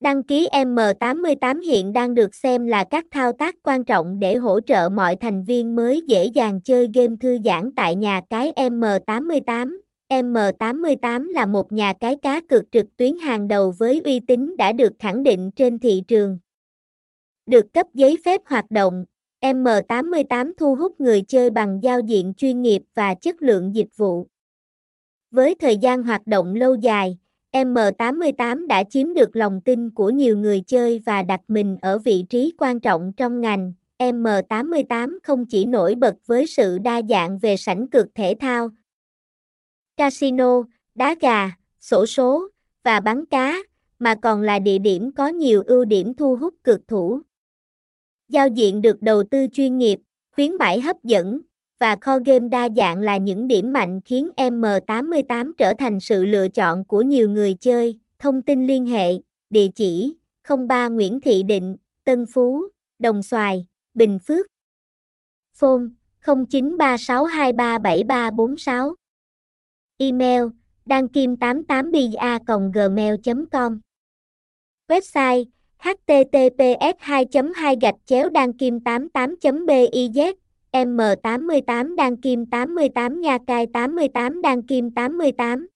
Đăng ký M88 hiện đang được xem là các thao tác quan trọng để hỗ trợ mọi thành viên mới dễ dàng chơi game thư giãn tại nhà cái M88. M88 là một nhà cái cá cược trực tuyến hàng đầu với uy tín đã được khẳng định trên thị trường. Được cấp giấy phép hoạt động, M88 thu hút người chơi bằng giao diện chuyên nghiệp và chất lượng dịch vụ. Với thời gian hoạt động lâu dài, M88 đã chiếm được lòng tin của nhiều người chơi và đặt mình ở vị trí quan trọng trong ngành. M88 không chỉ nổi bật với sự đa dạng về sảnh cược thể thao, casino, đá gà, sổ số và bắn cá, mà còn là địa điểm có nhiều ưu điểm thu hút cực thủ. Giao diện được đầu tư chuyên nghiệp, khuyến mãi hấp dẫn, và kho game đa dạng là những điểm mạnh khiến M88 trở thành sự lựa chọn của nhiều người chơi. Thông tin liên hệ, địa chỉ 03 Nguyễn Thị Định, Tân Phú, Đồng Xoài, Bình Phước. Phone 0936237346. Email đăng kim 88 bia gmail com Website https 2 2 gạch chéo đăng kim 88 biz M88 đăng kim 88 Nha Cai 88 đăng kim 88